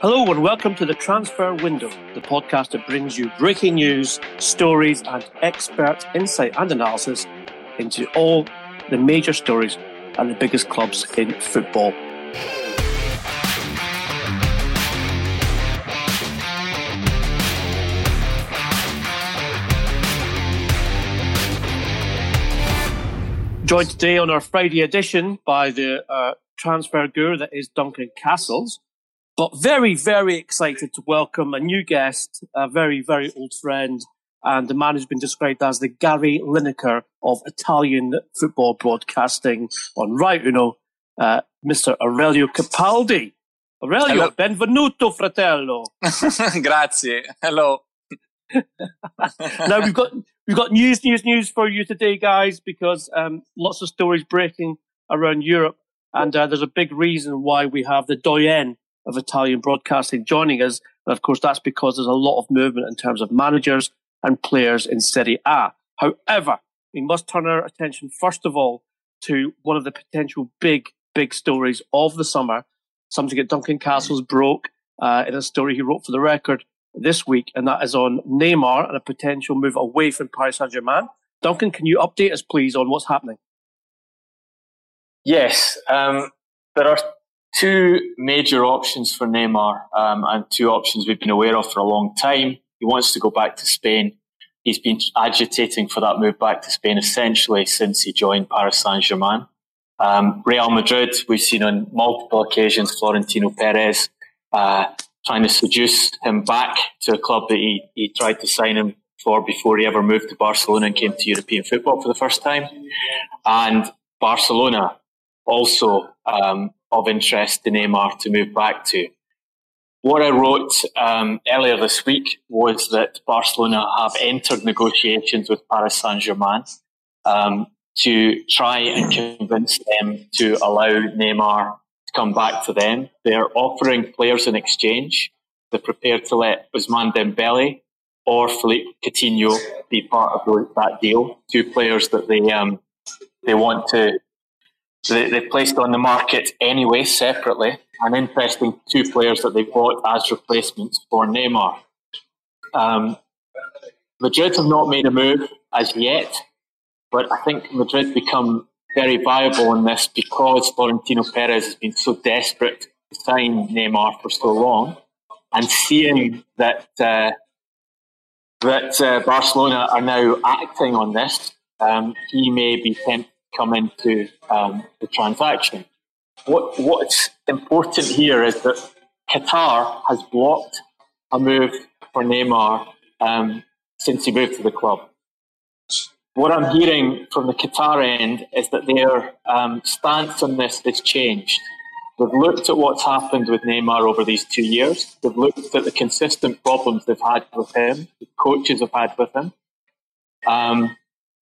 Hello and welcome to the Transfer Window, the podcast that brings you breaking news, stories and expert insight and analysis into all the major stories and the biggest clubs in football. Joined today on our Friday edition by the uh, transfer guru that is Duncan Castles, but very, very excited to welcome a new guest, a very, very old friend, and the man who's been described as the Gary Lineker of Italian football broadcasting on Rai Uno, uh, Mr. Aurelio Capaldi. Aurelio, Hello. benvenuto, fratello. Grazie. Hello. now we've got we've got news, news, news for you today, guys, because um, lots of stories breaking around Europe, and uh, there's a big reason why we have the doyen of Italian broadcasting joining us, and of course that's because there's a lot of movement in terms of managers and players in Serie A. However, we must turn our attention first of all to one of the potential big, big stories of the summer, something that Duncan Castles broke uh, in a story he wrote for the record this week, and that is on Neymar and a potential move away from Paris Saint Germain. Duncan, can you update us, please, on what's happening? Yes, um, there are two major options for Neymar, um, and two options we've been aware of for a long time. He wants to go back to Spain. He's been agitating for that move back to Spain essentially since he joined Paris Saint Germain. Um, Real Madrid, we've seen on multiple occasions Florentino Perez uh, trying to seduce him back to a club that he, he tried to sign him for before he ever moved to Barcelona and came to European football for the first time. And Barcelona also um, of interest to Neymar to move back to. What I wrote um, earlier this week was that Barcelona have entered negotiations with Paris Saint Germain um, to try and convince them to allow Neymar to come back to them. They're offering players in exchange. They're prepared to let Ousmane Dembele or Philippe Coutinho be part of that deal. Two players that they um, they want to they, they placed on the market anyway separately. An interesting two players that they bought as replacements for Neymar. Um, Madrid have not made a move as yet, but I think Madrid become very viable in this because Florentino Perez has been so desperate to sign Neymar for so long, and seeing that uh, that uh, Barcelona are now acting on this, um, he may be tempted come into um, the transaction. What what's important here is that Qatar has blocked a move for Neymar um, since he moved to the club. What I'm hearing from the Qatar end is that their um, stance on this has changed. They've looked at what's happened with Neymar over these two years. They've looked at the consistent problems they've had with him, the coaches have had with him. Um,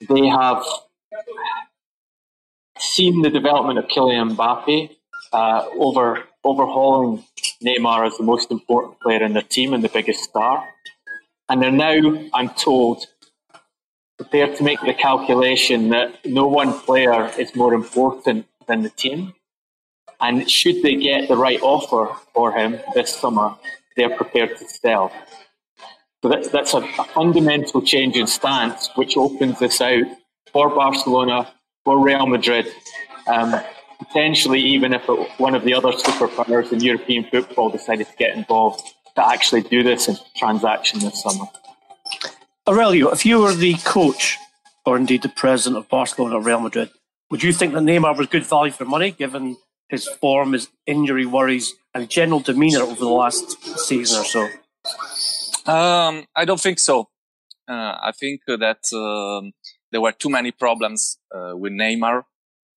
they have seen the development of Kylian Mbappe uh, over overhauling Neymar as the most important player in their team and the biggest star. And they're now, I'm told, prepared to make the calculation that no one player is more important than the team. And should they get the right offer for him this summer, they're prepared to sell. So that's, that's a, a fundamental change in stance, which opens this out for Barcelona, for Real Madrid, um, potentially even if it, one of the other superpowers in European football decided to get involved to actually do this in transaction this summer. Aurelio, if you were the coach or indeed the president of Barcelona or Real Madrid, would you think that Neymar was good value for money given his form, his injury worries, and general demeanour over the last season or so? Um, I don't think so. Uh, I think that um, there were too many problems uh, with Neymar.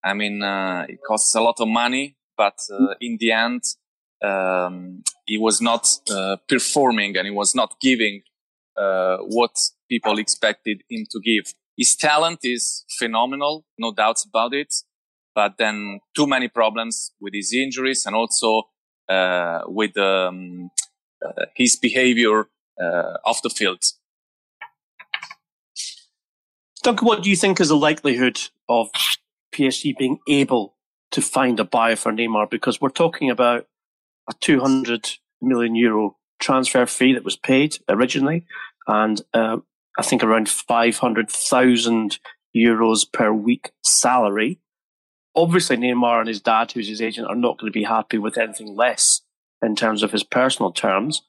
I mean, uh, it costs a lot of money, but uh, in the end, um, he was not uh, performing and he was not giving uh, what people expected him to give. His talent is phenomenal, no doubts about it. But then too many problems with his injuries and also uh, with um, his behavior off the field. Duncan, what do you think is the likelihood of PSG being able to find a buyer for Neymar? Because we're talking about a 200 million euro transfer fee that was paid originally, and uh, I think around 500,000 euros per week salary. Obviously, Neymar and his dad, who's his agent, are not going to be happy with anything less in terms of his personal terms.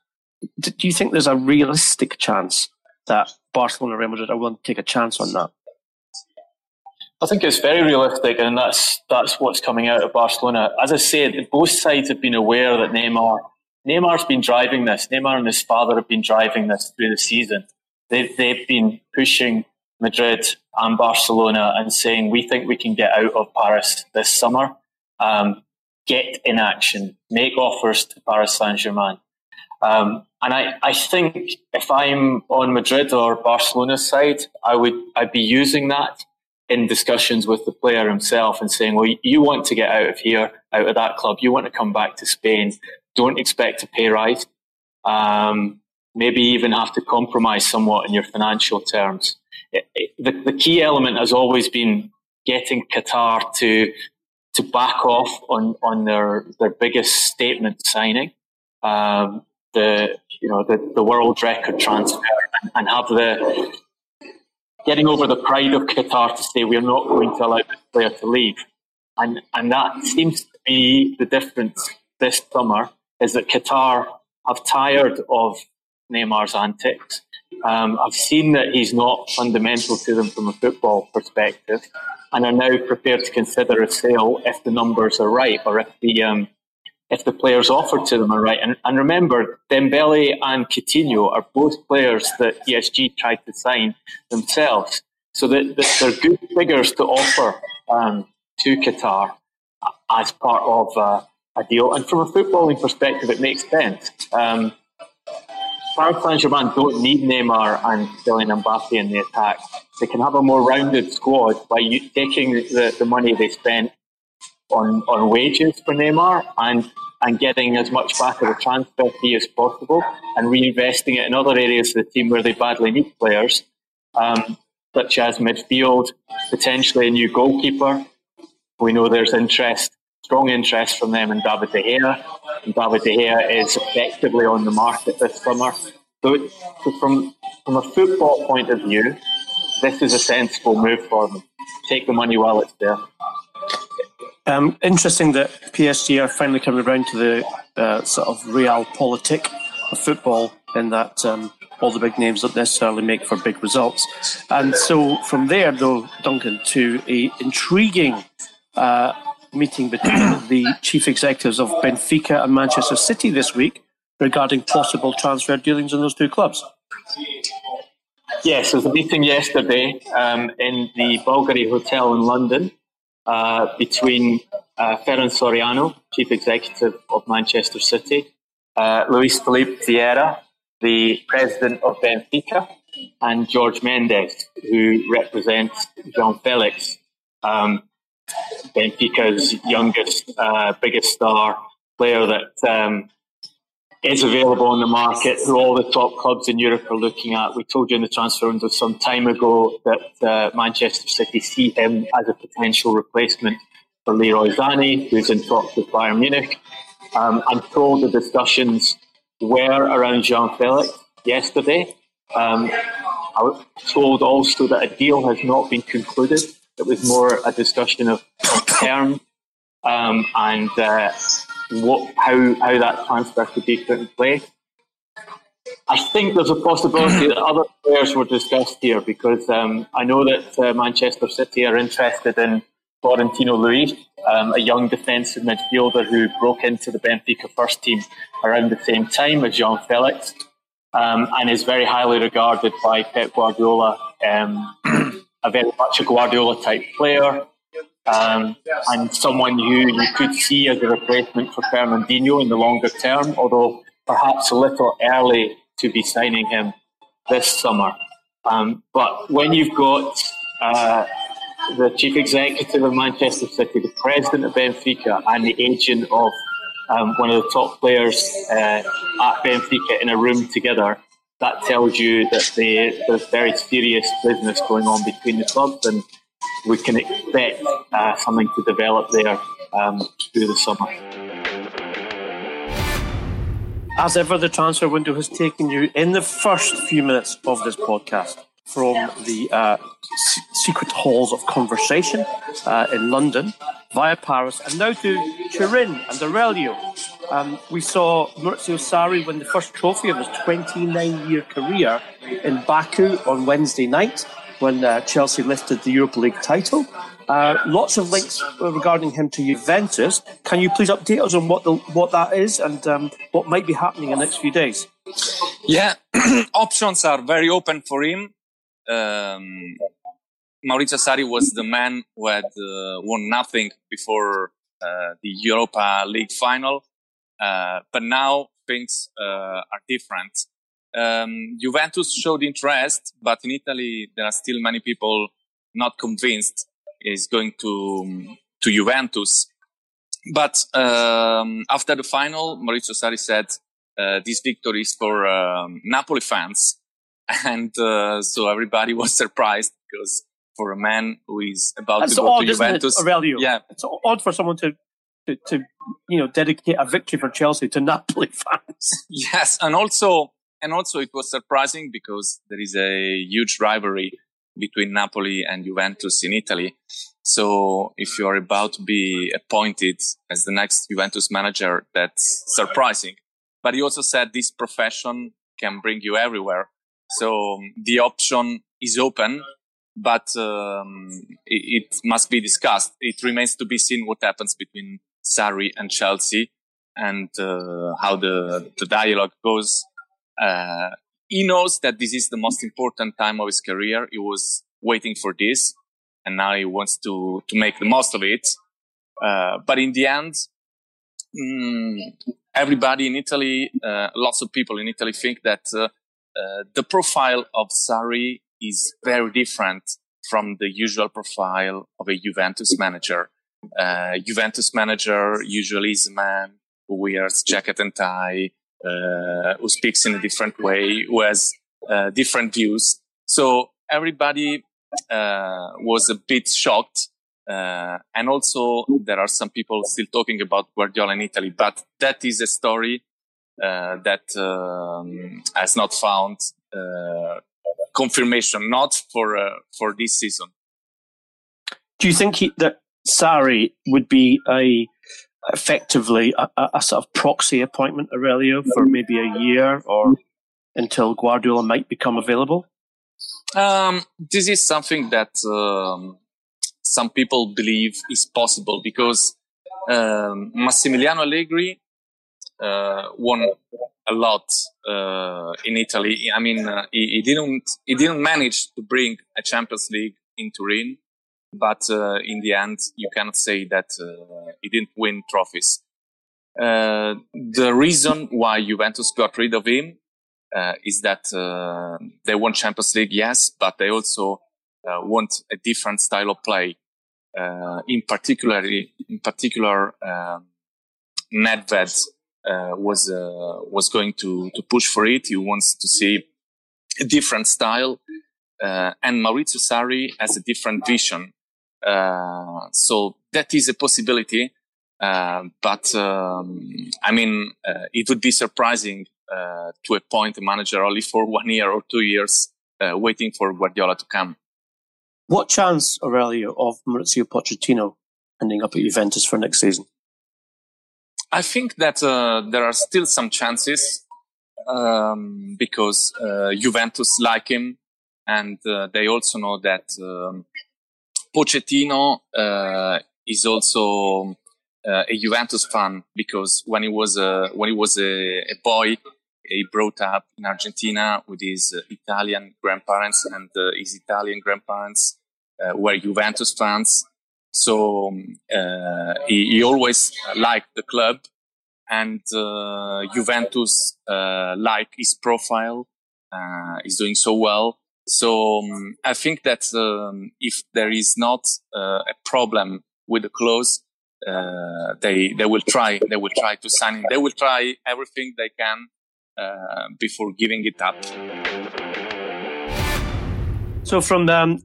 Do you think there's a realistic chance that Barcelona and Real Madrid are willing to take a chance on that? I think it's very realistic, and that's that's what's coming out of Barcelona. As I said, both sides have been aware that Neymar Neymar's been driving this. Neymar and his father have been driving this through the season. They've they've been pushing Madrid and Barcelona and saying we think we can get out of Paris this summer. Um, get in action, make offers to Paris Saint Germain. Um, and I, I think if I'm on Madrid or Barcelona's side, I would I'd be using that in discussions with the player himself and saying, well, you want to get out of here, out of that club. You want to come back to Spain. Don't expect a pay rise. Um, maybe even have to compromise somewhat in your financial terms. It, it, the, the key element has always been getting Qatar to to back off on, on their, their biggest statement signing, um, the you know the, the world record transfer, and, have the getting over the pride of Qatar to say we're not going to allow this player to leave. And, and that seems to be the difference this summer is that Qatar have tired of Neymar's antics. Um, I've seen that he's not fundamental to them from a football perspective and are now prepared to consider a sale if the numbers are right or if the um, if the players offered to them are right. And, and remember, Dembele and Coutinho are both players that PSG tried to sign themselves. So that, that they're good figures to offer um, to Qatar as part of uh, a deal. And from a footballing perspective, it makes sense. Um, Paris Saint-Germain don't need Neymar and Kylian Mbappe in the attack. They can have a more rounded squad by taking the, the money they spent on, on wages for Neymar and, and getting as much back of the transfer fee as possible and reinvesting it in other areas of the team where they badly need players, um, such as midfield, potentially a new goalkeeper. We know there's interest, strong interest from them in David De Gea. And David De Gea is effectively on the market this summer. So, so from, from a football point of view, this is a sensible move for them. Take the money while it's there. Um, interesting that PSG are finally coming around to the uh, sort of realpolitik of football, in that um, all the big names don't necessarily make for big results. And so from there, though, Duncan, to a intriguing uh, meeting between the chief executives of Benfica and Manchester City this week regarding possible transfer dealings in those two clubs. Yes, there was a meeting yesterday um, in the Bulgari Hotel in London uh, between uh, Ferran Soriano, Chief Executive of Manchester City, uh, Luis Felipe Vieira, the President of Benfica, and Jorge Mendes, who represents João Felix, um, Benfica's youngest, uh, biggest star player that um, is available on the market, who all the top clubs in Europe are looking at. We told you in the transfer window some time ago that uh, Manchester City see him as a potential replacement for Leroy Sané, who's in talks with Bayern Munich. Um, I'm told the discussions were around João Felix yesterday. Um, I was told also that a deal has not been concluded. It was more a discussion of, of terms um, and uh, what how how that transfer could be put in place. I think there's a possibility that other players were discussed here because um, I know that uh, Manchester City are interested in Florentino Luis, um, a young defensive midfielder who broke into the Benfica first team around the same time as João Felix um, and is very highly regarded by Pep Guardiola, um, a very much a Guardiola type player um, and someone who you could see as a replacement for Fernandinho in the longer term, although perhaps a little early to be signing him this summer. Um, but when you've got uh, the chief executive of Manchester City, the president of Benfica, and the agent of um, one of the top players uh, at Benfica in a room together, that tells you that they, there's very serious business going on between the clubs, and we can expect uh, something to develop there um, through the summer. As ever, the transfer window has taken you in the first few minutes of this podcast from the uh, secret halls of conversation uh, in London via Paris and now to Turin and Aurelio. Um, we saw Maurizio Sarri win the first trophy of his 29 year career in Baku on Wednesday night when uh, Chelsea lifted the Europa League title. Uh, lots of links regarding him to Juventus. Can you please update us on what the, what that is and um, what might be happening in the next few days? Yeah, options are very open for him um, Maurizio Sarri was the man who had uh, won nothing before uh, the Europa League final, uh, but now things uh, are different. Um, Juventus showed interest, but in Italy there are still many people not convinced he's going to to Juventus. But um, after the final, Maurizio Sarri said, uh, "This victory is for um, Napoli fans." and uh, so everybody was surprised because for a man who is about That's to go odd, to Juventus, it, Aurelio? yeah, it's odd for someone to, to, to you know dedicate a victory for Chelsea to Napoli fans. yes, and also and also it was surprising because there is a huge rivalry between Napoli and Juventus in Italy. So if you are about to be appointed as the next Juventus manager, that's surprising. But he also said this profession can bring you everywhere. So um, the option is open, but um, it, it, must be discussed. It remains to be seen what happens between Sarri and Chelsea and uh, how the, the dialogue goes. Uh, he knows that this is the most important time of his career. He was waiting for this, and now he wants to to make the most of it. Uh, but in the end, mm, everybody in Italy, uh, lots of people in Italy think that uh, uh, the profile of Sarri is very different from the usual profile of a Juventus manager. Uh, Juventus manager usually is a man who wears jacket and tie, who speaks in a different way, who has uh, different views. So everybody uh, was a bit shocked. and also there are some people still talking about Guardiola in Italy, but that is a story uh, that um, has not found uh, confirmation, not for uh, for this season. Do you think he, that Sarri would be a effectively a, a, sort of proxy appointment, Aurelio, for maybe a year or until Guardiola might become available? Um, this is something that um, some people believe is possible because um, Massimiliano Allegri uh, won a lot uh, in Italy. I mean, uh, he, he, didn't he didn't manage to bring a Champions League in Turin, but uh, in the end, you cannot say that uh, he didn't win trophies. Uh, the reason why Juventus got rid of him is that they won Champions League, yes, but they also want a different style of play. in particular, in particular, um, Nedved uh, was uh, was going to to push for it. He wants to see a different style, uh, and Maurizio Sarri has a different vision. Uh, so that is a possibility. Uh, but um, I mean, uh, it would be surprising to appoint a manager only for one year or two years, waiting for Guardiola to come. What chance, Aurelio, of Mauricio Pochettino ending up at Juventus for next season? I think that uh, there are still some chances um, because uh, Juventus like him, and uh, they also know that um, Pochettino uh, is also uh, a Juventus fan because when he was a, when he was a, a, boy, he brought up in Argentina with his Italian grandparents, and his Italian grandparents were Juventus fans. So uh, he, he, always liked the club, and uh, Juventus uh, like his profile. Uh, he's doing so well. So um, I think that um, if there is not uh, a problem with the clause, uh, they they will try they will try to sign. They will try everything they can uh, before giving it up. So from um,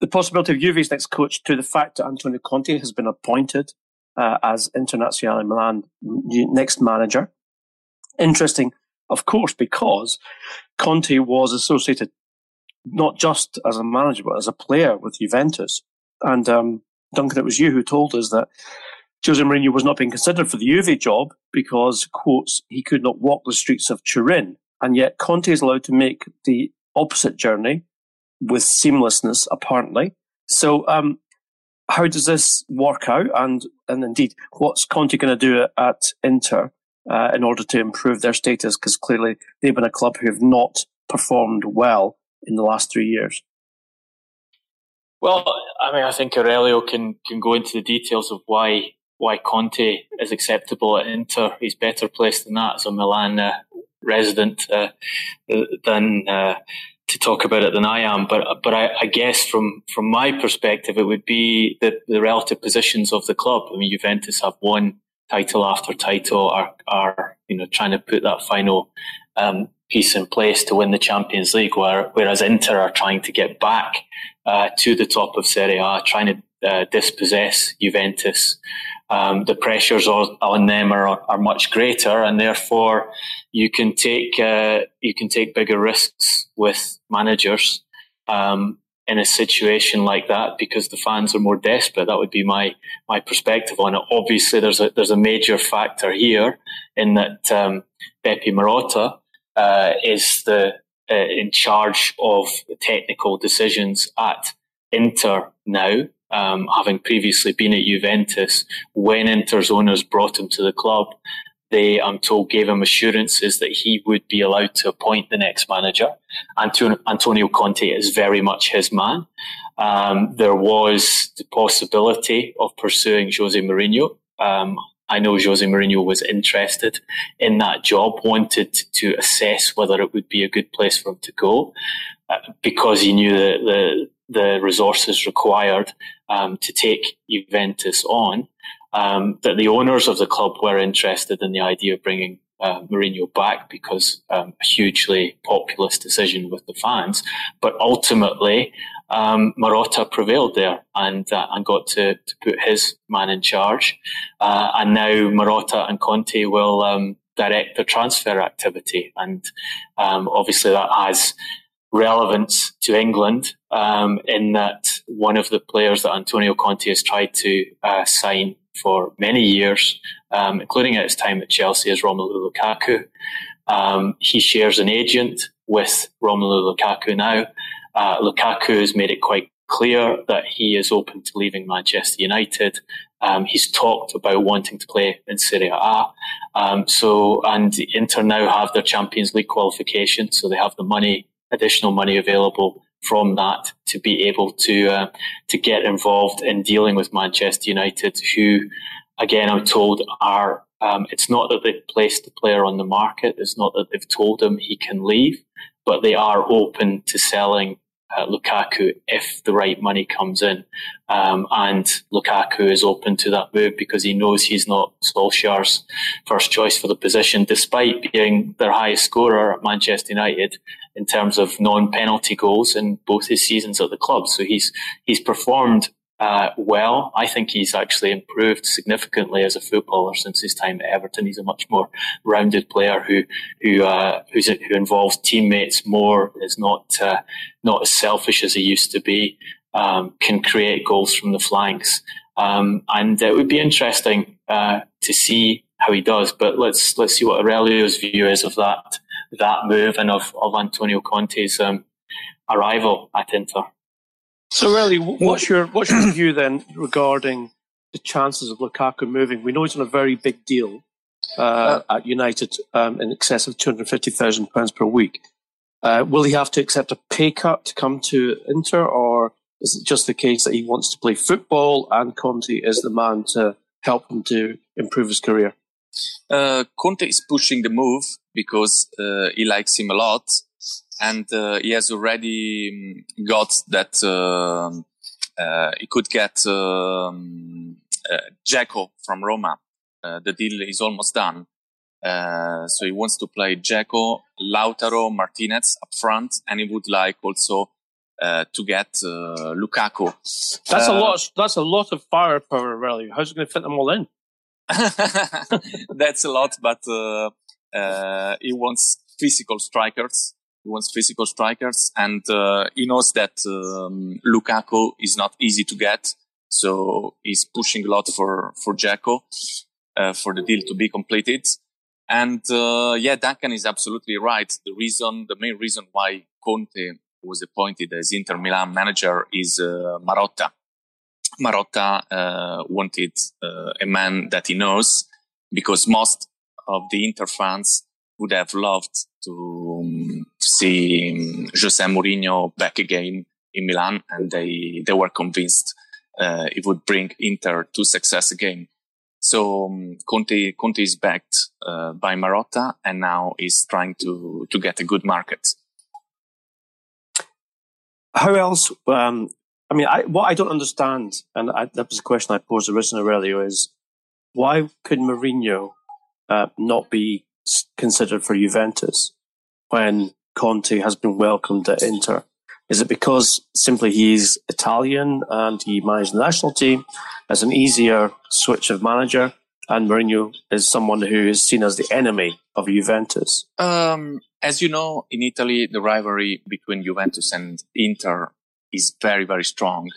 the possibility of Juve's next coach to the fact that Antonio Conte has been appointed uh, as Internazionale Milan next manager. Interesting, of course, because Conte was associated not just as a manager but as a player with Juventus. And um, Duncan, it was you who told us that Jose Mourinho was not being considered for the Juve job because, quotes, he could not walk the streets of Turin. And yet Conte is allowed to make the opposite journey with seamlessness, apparently. So, um, how does this work out? And, and indeed, what's Conte going to do at Inter uh, in order to improve their status? Because clearly they've been a club who have not performed well in the last three years. Well, I mean, I think Aurelio can, can go into the details of why why Conte is acceptable at Inter. He's better placed than that as a Milan uh, resident uh, than uh, to talk about it than I am. But but I, I, guess from from my perspective, it would be the, the relative positions of the club. I mean, Juventus have won title after title, are are you know trying to put that final um, piece in place to win the Champions League, where, whereas Inter are trying to get back uh, to the top of Serie A, trying to uh, dispossess Juventus um, the pressures on them are, are much greater, and therefore you can take uh, you can take bigger risks with managers um, in a situation like that because the fans are more desperate. That would be my my perspective on it. Obviously, there's a there's a major factor here in that um, Beppe Marotta uh, is the uh, in charge of technical decisions at Inter now um, having previously been at Juventus, when Inter's owners brought him to the club, they, I'm told, gave him assurances that he would be allowed to appoint the next manager. Antonio Conte is very much his man. Um, there was the possibility of pursuing Jose Mourinho. Um, I know Jose Mourinho was interested in that job, wanted to assess whether it would be a good place for him to go, uh, because he knew that the the resources required um, to take Juventus on, um, that the owners of the club were interested in the idea of bringing uh, Mourinho back because um, a hugely populist decision with the fans. But ultimately, um, Marotta prevailed there and uh, and got to, to put his man in charge. Uh, and now Marotta and Conte will um, direct the transfer activity, and um, obviously that has relevance to England um, in that one of the players that Antonio Conte has tried to uh, sign for many years, um, including at his time at Chelsea, is Romelu Lukaku. Um, he shares an agent with Romelu Lukaku now. Uh, Lukaku has made it quite clear that he is open to leaving Manchester United. Um, he's talked about wanting to play in Serie A. Um, so, and Inter now have their Champions League qualification, so they have the money additional money available from that to be able to uh, to get involved in dealing with Manchester United, who, again, I'm told are. Um, it's not that they've placed the player on the market. It's not that they've told him he can leave, but they are open to selling uh, Lukaku if the right money comes in. Um, and Lukaku is open to that move because he knows he's not Solskjaer's first choice for the position, despite being their highest scorer at Manchester United in terms of non-penalty goals in both his seasons at the club. So he's he's performed uh, well. I think he's actually improved significantly as a footballer since his time at Everton. He's a much more rounded player who who uh, who involves teammates more. Is not uh, not as selfish as he used to be. Um, can create goals from the flanks, um, and it would be interesting uh, to see how he does. But let's let's see what Aurelio's view is of that that move and of of Antonio Conte's um, arrival at Inter. So, Aurelio, what's your what's your view then regarding the chances of Lukaku moving? We know he's on a very big deal uh, uh, at United, um, in excess of two hundred fifty thousand pounds per week. Uh, will he have to accept a pay cut to come to Inter, or Is it just the case that he wants to play football and Conte is the man to help him to improve his career? Uh, Conte is pushing the move because uh, he likes him a lot, and uh, he has already um, got that um, uh, he could get um, uh, from Roma. Uh, the deal is almost done. Uh, so he wants to play Dzeko, Lautaro, Martinez up front, and he would like also uh, to get uh, Lukaku. That's a lot. That's a lot of firepower, really. How's he going to fit them all in? That's a lot, but uh, uh, he wants physical strikers. He wants physical strikers, and he knows that um, Lukaku is not easy to get. So he's pushing a lot for for Dzeko for the deal to be completed. And uh, yeah, Duncan is absolutely right. The reason, the main reason why Conte was appointed as Inter Milan manager is uh, Marotta. Marotta uh, wanted uh, a man that he knows because most of the Inter fans would have loved to, um, to see um, Jose Mourinho back again in Milan, and they they were convinced uh, it would bring Inter to success again. So um, Conte, Conte is backed uh, by Marotta and now is trying to, to get a good market. How else? Um, I mean, I, what I don't understand, and I, that was a question I posed originally earlier, is why could Mourinho uh, not be considered for Juventus when Conte has been welcomed at Inter? Is it because simply he's Italian and he managed the national team as an easier switch of manager? And Mourinho is someone who is seen as the enemy of Juventus. Um, as you know, in Italy, the rivalry between Juventus and Inter is very, very strong.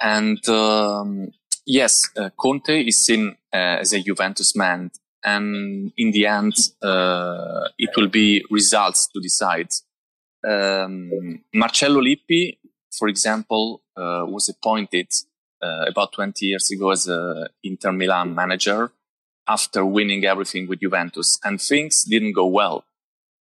And um, yes, uh, Conte is seen uh, as a Juventus man. And in the end, uh, it will be results to decide um, Marcello Lippi, for example, uh, was appointed uh, about 20 years ago as a Inter Milan manager after winning everything with Juventus, and things didn't go well.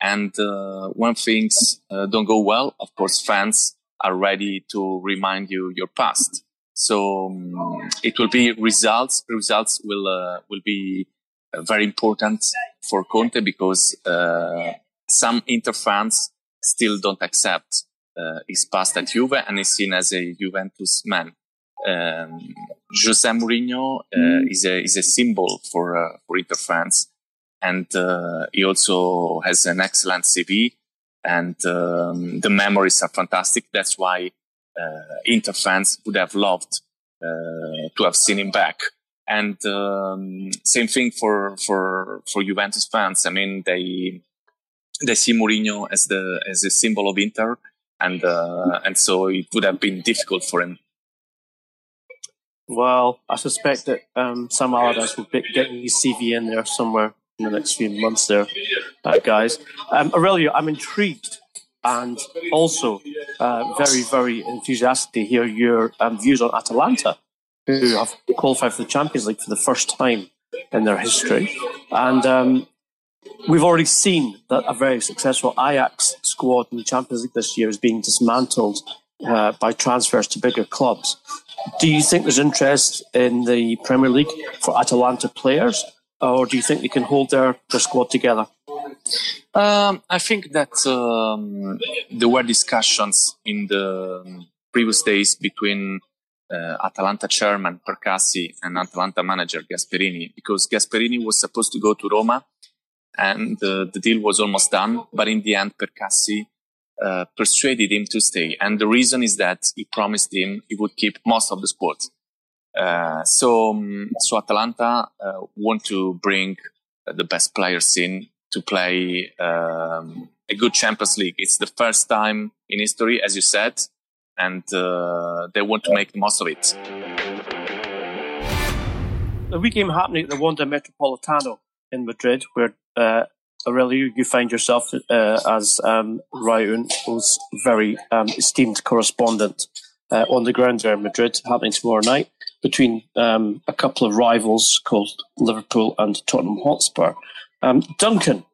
And uh, when things uh, don't go well, of course, fans are ready to remind you your past. So um, it will be results. Results will uh, will be very important for Conte because some Inter fans still don't accept uh, his past at Juve and is seen as a Juventus man. Um, Jose Mourinho uh, mm. is a is a symbol for uh, for Inter fans, and uh, he also has an excellent CV, and um, the memories are fantastic. That's why uh, Inter fans would have loved uh, to have seen him back. And um, same thing for for for Juventus fans. I mean, they they see Mourinho as the as a symbol of Inter, and uh, and so it would have been difficult for him. Well, I suspect that um, Sam Allardyce will be getting his CV in there somewhere in the next few months. There, uh, guys. Um, Aurelio, I'm intrigued and also uh, very very enthusiastic to hear your um, views on Atalanta, who have qualified for the Champions League for the first time in their history, and um, We've already seen that a very successful Ajax squad in the Champions League this year is being dismantled uh, by transfers to bigger clubs. Do you think there's interest in the Premier League for Atalanta players, or do you think they can hold their, their squad together? Um, I think that um, there were discussions in the previous days between uh, Atalanta chairman Percassi and Atalanta manager Gasperini, because Gasperini was supposed to go to Roma and uh, the deal was almost done. But in the end, Percassi uh, persuaded him to stay. And the reason is that he promised him he would keep most of the squad. Uh, so, um, so Atalanta uh, want to bring the best players in to play um, a good Champions League. It's the first time in history, as you said, and uh, they want to make the most of it. The week game happening at the Wanda Metropolitano in Madrid, where uh, Aurelio, you find yourself uh, as um, Rai's very um, esteemed correspondent uh, on the ground there in Madrid, happening tomorrow night between um, a couple of rivals called Liverpool and Tottenham Hotspur. Um, Duncan,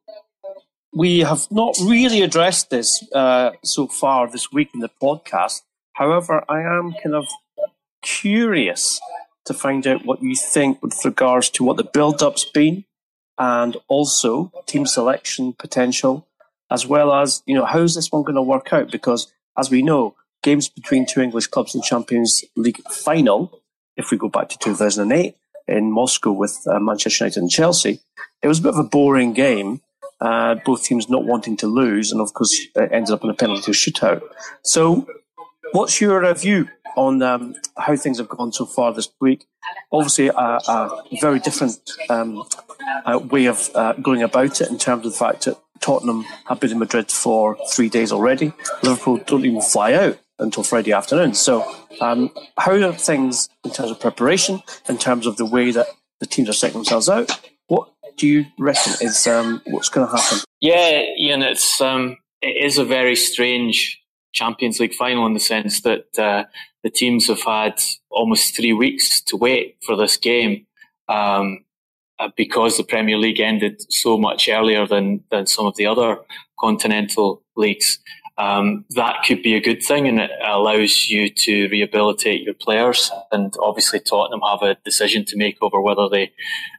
we have not really addressed this uh, so far this week in the podcast, However, I am kind of curious to find out what you think with regards to what the build-up's been and also team selection potential, as well as, you know, how's this one going to work out? Because as we know, games between two English clubs in Champions League final, if we go back to 2008 in Moscow with uh, Manchester United and Chelsea, it was a bit of a boring game. Uh, both teams not wanting to lose, and of course, it ended up in a penalty shootout. So, what's your uh, view on um, how things have gone so far this week. Obviously, a, a very different um, uh, way of uh, going about it in terms of the fact that Tottenham have been in Madrid for three days already. Liverpool don't even fly out until Friday afternoon. So, um, how are things in terms of preparation, in terms of the way that the teams are setting themselves out? What do you reckon is um, what's going to happen? Yeah, Ian, it's um, it is a very strange Champions League final in the sense that uh, the teams have had almost three weeks to wait for this game um, uh, because the Premier League ended so much earlier than, than some of the other continental leagues. Um, that could be a good thing and it allows you to rehabilitate your players. And obviously Tottenham have a decision to make over whether they,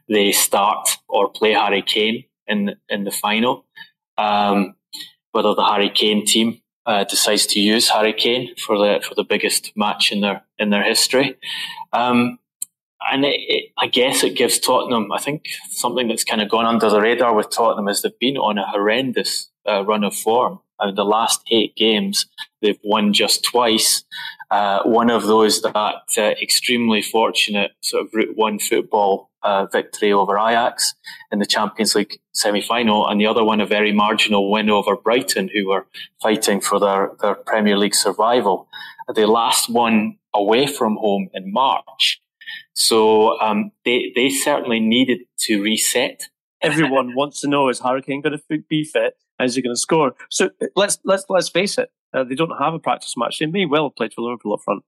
they start or play Harry Kane in, in the final. Um, whether the Harry Kane team uh, decides to use Harry Kane for the for the biggest match in their in their history. Um, and it, it, I guess it gives Tottenham, I think, something that's kind of gone under the radar with Tottenham is they've been on a horrendous uh, run of form. I mean, the last eight games, they've won just twice. Uh, one of those that uh, extremely fortunate sort of Route One football uh, victory over Ajax in the Champions League semi-final, and the other one a very marginal win over Brighton, who were fighting for their, their Premier League survival. They last won away from home in March, so um, they they certainly needed to reset. Everyone wants to know is Harry Kane going to be fit? Is he going to score? So let's let's let's face it. Uh, they don't have a practice match. They may well have played for Liverpool up front.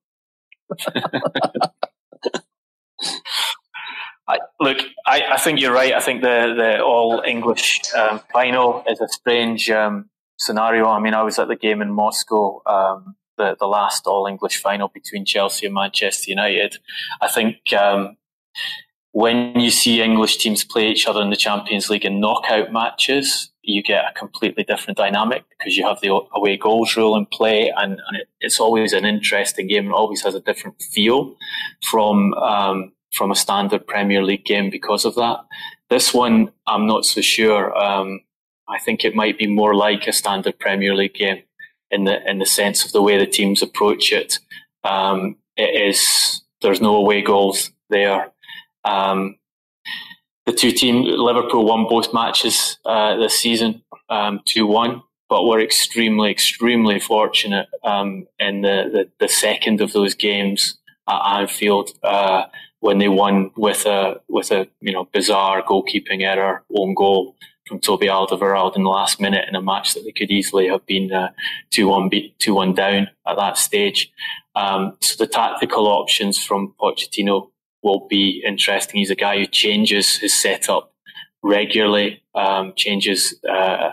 I, look, I, I, think you're right. I think the, the all English um, final is a strange um, scenario. I mean, I was at the game in Moscow, um, the, the last all English final between Chelsea and Manchester United. I think um, when you see English teams play each other in the Champions League in knockout matches, you get a completely different dynamic because you have the away goals rule in play, and, and it, it's always an interesting game. It always has a different feel from um, from a standard Premier League game because of that. This one, I'm not so sure. Um, I think it might be more like a standard Premier League game in the in the sense of the way the teams approach it. Um, it is there's no away goals there. Um, the two teams, Liverpool won both matches uh, this season, um, two one, but we're extremely, extremely fortunate um, in the, the, the second of those games at Anfield. Uh, when they won with a with a you know bizarre goalkeeping error, own goal from Toby Alderweireld in the last minute in a match that they could easily have been uh, two one beat two one down at that stage. Um, so the tactical options from Pochettino will be interesting. He's a guy who changes his setup regularly, um, changes uh,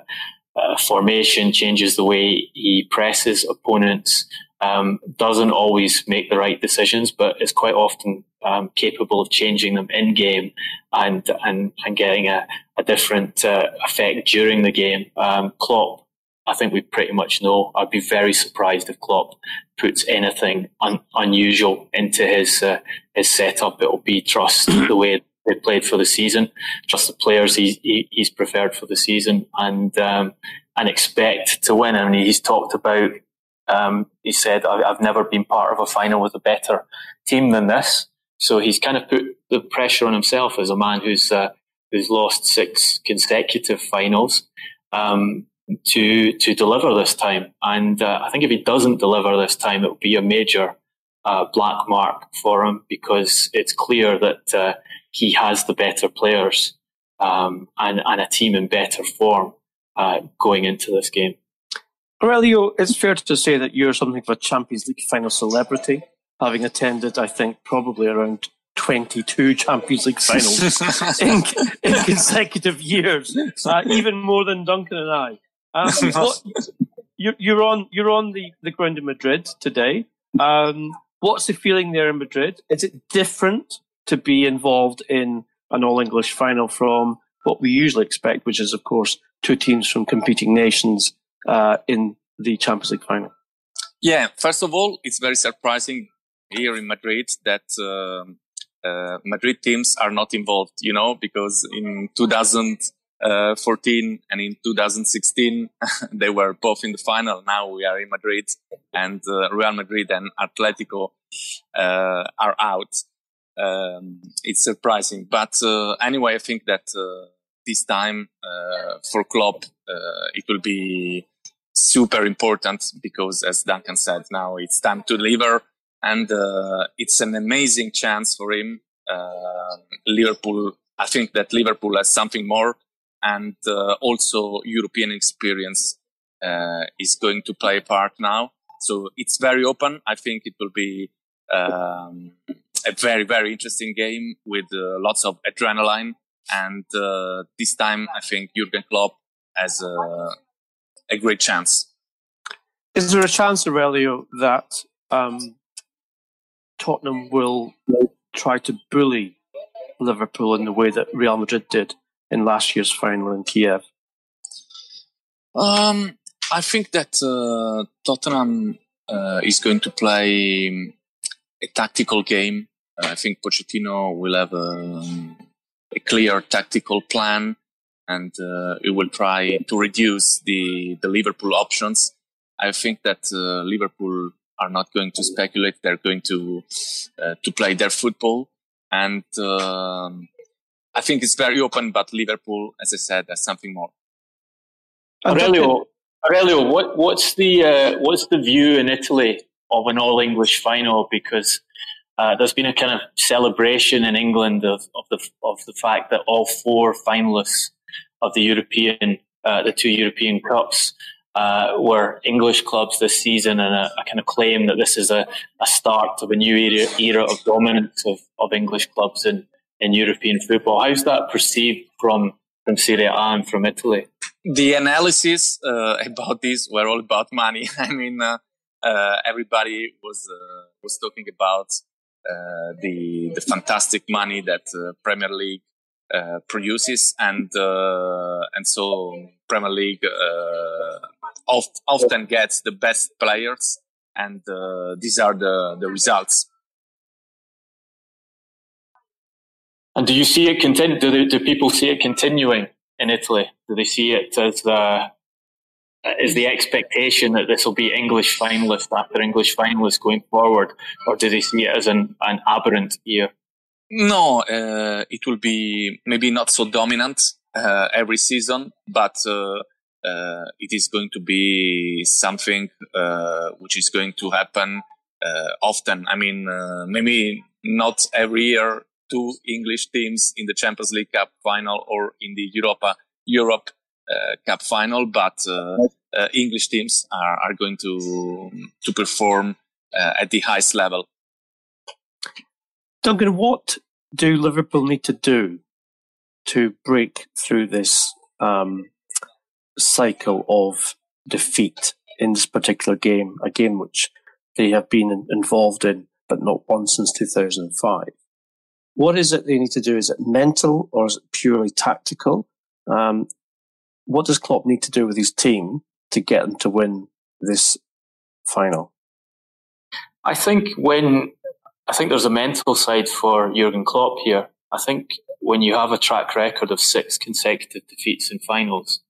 uh, formation, changes the way he presses opponents. Um, doesn't always make the right decisions, but is quite often um, capable of changing them in game and and and getting a, a different uh, effect during the game. Um, Klopp, I think we pretty much know. I'd be very surprised if Klopp puts anything un- unusual into his uh, his setup. It'll be trust the way they played for the season, trust the players he, he, he's preferred for the season, and um, and expect to win. I mean, he's talked about. Um, he said, "I've never been part of a final with a better team than this." So he's kind of put the pressure on himself as a man who's uh, who's lost six consecutive finals um, to to deliver this time. And uh, I think if he doesn't deliver this time, it will be a major uh, black mark for him because it's clear that uh, he has the better players um, and and a team in better form uh, going into this game. Aurelio, it's fair to say that you're something of a Champions League final celebrity having attended, I think, probably around 22 Champions League finals in, in, consecutive years, uh, even more than Duncan and I. Um, what, you're, you're, on you're on the, the ground in Madrid today. Um, what's the feeling there in Madrid? Is it different to be involved in an All English final from what we usually expect, which is, of course, two teams from competing nations uh, in the Champions League final? Yeah, first of all, it's very surprising here in Madrid that um, uh, Madrid teams are not involved, you know, because in 2014 and in 2016, they were both in the final. Now we are in Madrid and uh, Real Madrid and Atletico uh, are out. Um, it's surprising, but uh, anyway, I think that uh, this time uh, for Klopp, it will be super important because, as Duncan said, now it's time to deliver and uh, it's an amazing chance for him. Uh, Liverpool, I think that Liverpool has something more, and uh, also European experience uh, is going to play a part now. So it's very open. I think it will be um, a very very interesting game with uh, lots of adrenaline, and uh, this time I think Jurgen Klopp has a, a great chance. Is there a chance, Aurelio, that um, Tottenham will try to bully Liverpool in the way that Real Madrid did in last year's final in Kiev? Um, I think that uh, Tottenham uh, is going to play a tactical game. Uh, I think Pochettino will have a, a clear tactical plan, and uh, he will try to reduce the the Liverpool options. I think that uh, Liverpool are not going to speculate. They're going to uh, to play their football, and um, I think it's very open. But Liverpool, as I said, has something more. Aurelio, Aurelio, what, what's the uh, what's the view in Italy of an all English final? Because uh, there's been a kind of celebration in England of, of the of the fact that all four finalists of the European uh, the two European Cups uh, were English clubs this season, and a, kind of claim that this is a, a start of a new era, era of dominance of, of English clubs in, in European football. How's that perceived from from Serie A and from Italy? The analysis uh, about this were all about money. I mean, uh, uh everybody was uh, was talking about uh, the the fantastic money that Premier League produces, and and so Premier League oft, often gets the best players, and uh, these are the, the results. And do you see it continue? Do, they, do people see it continuing in Italy? Do they see it as uh, is the expectation that this will be English finalist after English finalist going forward, or do they see it as an, an aberrant year? No, uh, it will be maybe not so dominant uh, every season, but uh, uh, it is going to be something uh, which is going to happen uh, often. I mean, maybe not every year two English teams in the Champions League Cup final or in the Europa Europe Cup final, but English teams are, are going to to perform at the highest level. Duncan, what do Liverpool need to do to break through this um, cycle of defeat in this particular game, a game which they have been involved in but not once since 2005. What is it they need to do? Is it mental or is it purely tactical? Um, what does Klopp need to do with his team to get them to win this final? I think when I think there's a mental side for Jurgen Klopp here. I think when you have a track record of six consecutive defeats in finals,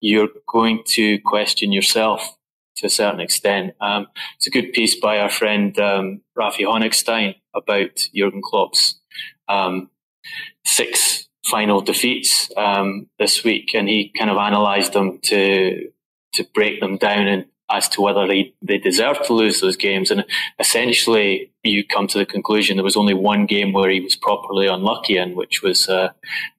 you're going to question yourself to a certain extent. Um, it's a good piece by our friend um, Rafi Honigstein about Jurgen Klopp's um, six final defeats um, this week, and he kind of analysed them to to break them down and as to whether they, they deserve to lose those games. And essentially, you come to the conclusion there was only one game where he was properly unlucky in, which was uh,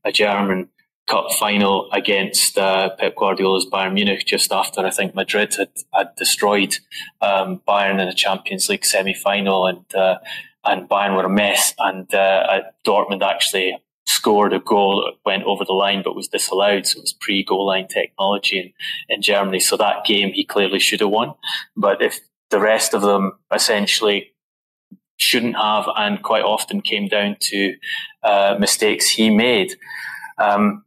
a German Cup final against uh, Pep Guardiola's Bayern Munich just after I think Madrid had, had destroyed um, Bayern in the Champions League semi final and uh, and Bayern were a mess. And uh, Dortmund actually scored a goal that went over the line but was disallowed. So it was pre goal line technology in, in Germany. So that game he clearly should have won. But if the rest of them essentially shouldn't have, and quite often came down to uh, mistakes he made. Um,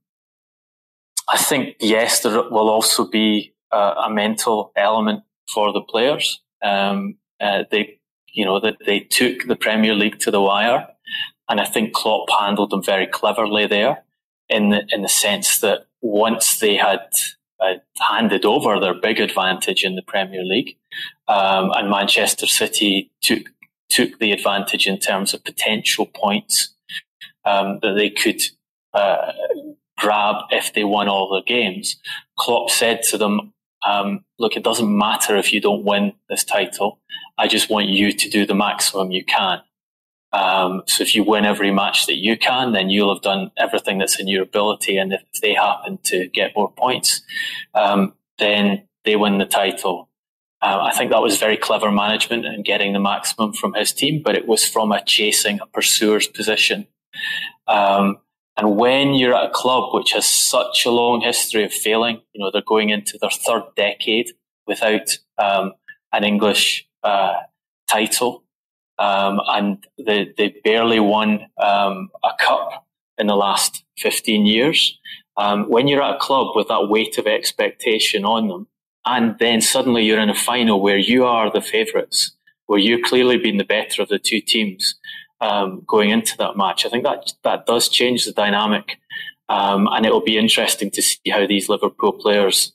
I think yes, there will also be a mental element for the players. Um, uh, they, you know, that they took the Premier League to the wire, and I think Klopp handled them very cleverly there, in the in the sense that once they had uh, handed over their big advantage in the Premier League, um, and Manchester City took took the advantage in terms of potential points um, that they could uh, grab if they won all their games. Klopp said to them, um, "Look, it doesn't matter if you don't win this title. I just want you to do the maximum you can." Um, so if you win every match that you can, then you'll have done everything that's in your ability. And if they happen to get more points, um, then they win the title. Uh, I think that was very clever management and getting the maximum from his team, but it was from a chasing, a pursuer's position. Um, and when you're at a club which has such a long history of failing, you know, they're going into their third decade without um, an English uh, title, um, and they, they barely won um, a cup in the last 15 years. Um, when you're at a club with that weight of expectation on them, and then suddenly you're in a final where you are the favourites, where you've clearly been the better of the two teams um, going into that match. I think that that does change the dynamic, um, and it will be interesting to see how these Liverpool players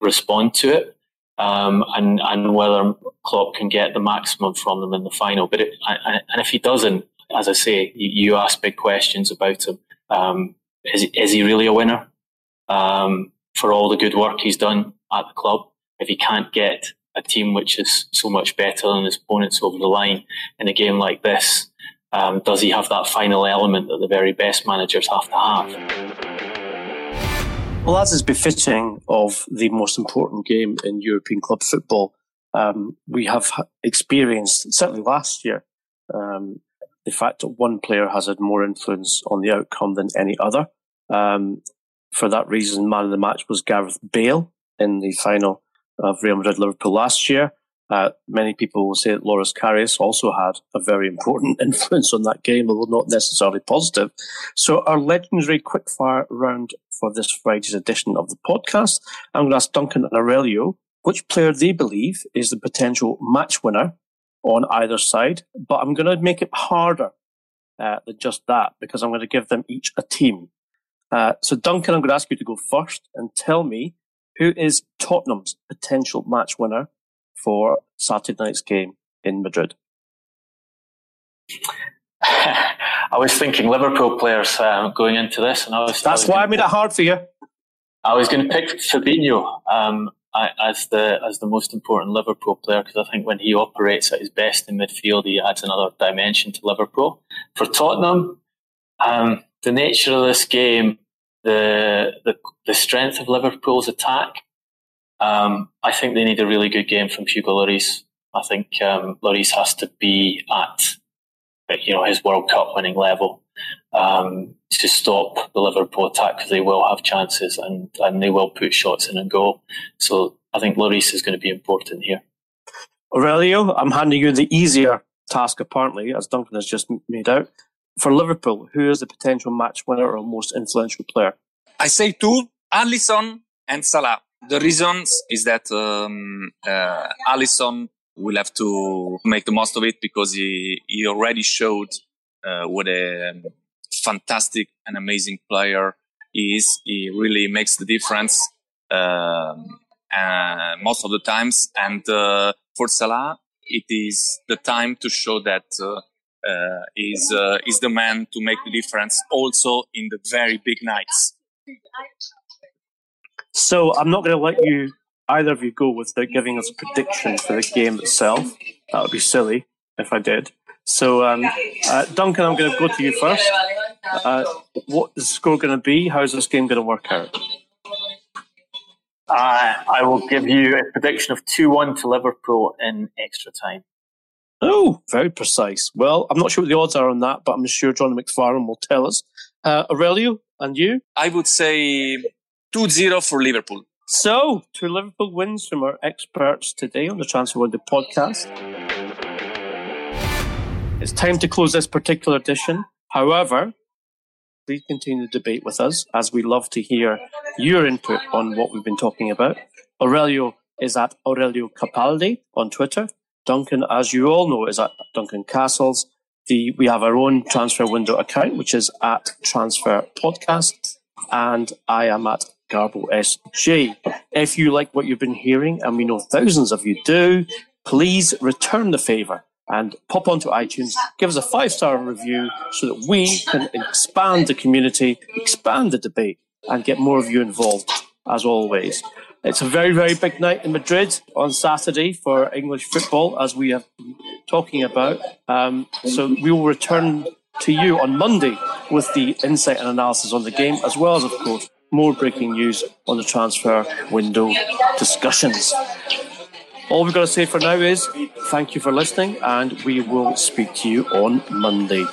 respond to it, um, and and whether Klopp can get the maximum from them in the final. But it, and if he doesn't, as I say, you, you ask big questions about him. Um, is is he really a winner? Um, for all the good work he's done at the club. If he can't get a team which is so much better than his opponents over the line in a game like this, um, does he have that final element that the very best managers have to have? Well, as is befitting of the most important game in European club football, um, we have experienced, certainly last year, um, the fact that one player has had more influence on the outcome than any other. Um, for that reason, man of the match was Gareth Bale in the final of Real Madrid Liverpool last year. Uh, many people will say that Loris Karius also had a very important influence on that game, although not necessarily positive. So our legendary quickfire round for this Friday's edition of the podcast, I'm going to ask Duncan and Aurelio which player they believe is the potential match winner on either side, but I'm going to make it harder uh, than just that because I'm going to give them each a team. Uh, so Duncan, I'm going to ask you to go first and tell me who is Tottenham's potential match winner for Saturday night's game in Madrid? I was thinking Liverpool players um, going into this, and I was. That's I was why I made it hard for you. I was going to pick Fabinho um, as the as the most important Liverpool player because I think when he operates at his best in midfield, he adds another dimension to Liverpool. For Tottenham, um, the nature of this game the the, the strength of Liverpool's attack. Um, I think they need a really good game from Hugo Lloris. I think um, Lloris has to be at you know his World Cup winning level um, to stop the Liverpool attack because they will have chances and, and they will put shots in and go. So I think Lloris is going to be important here. Aurelio, I'm handing you the easier task apparently, as Duncan has just made out for Liverpool, who is the potential match winner or most influential player? I say two, Alisson and Salah. The reasons is that um, uh, Alisson will have to make the most of it because he, he already showed uh, what a fantastic and amazing player he is. He really makes the difference um, uh, most of the times. And uh, for Salah, it is the time to show that uh, uh, uh, is the man to make the difference also in the very big nights. So I'm not going to let you either of you go without giving us a prediction for the game itself. That would be silly if I did. So um, uh, Duncan, I'm going to go to you first. Uh, what is the score going to be? How's this game going to work out? Uh, I will give you a prediction of 2 1 to Liverpool in extra time. Oh, very precise. Well, I'm not sure what the odds are on that, but I'm sure John McFarlane will tell us. Uh, Aurelio, and you? I would say 2-0 for Liverpool. So, two Liverpool wins from our experts today on the Transfer Window podcast. It's time to close this particular edition. However, please continue the debate with us as we love to hear your input on what we've been talking about. Aurelio is at Aurelio Capaldi on Twitter. Duncan, as you all know, is at Duncan Castles. The, we have our own transfer window account, which is at Transfer Podcast, and I am at Garbo SJ. If you like what you've been hearing, and we know thousands of you do, please return the favour and pop onto iTunes, give us a five star review so that we can expand the community, expand the debate, and get more of you involved, as always. It's a very, very big night in Madrid on Saturday for English football, as we have been talking about. Um, so we will return to you on Monday with the insight and analysis on the game, as well as, of course, more breaking news on the transfer window discussions. All we've got to say for now is thank you for listening, and we will speak to you on Monday.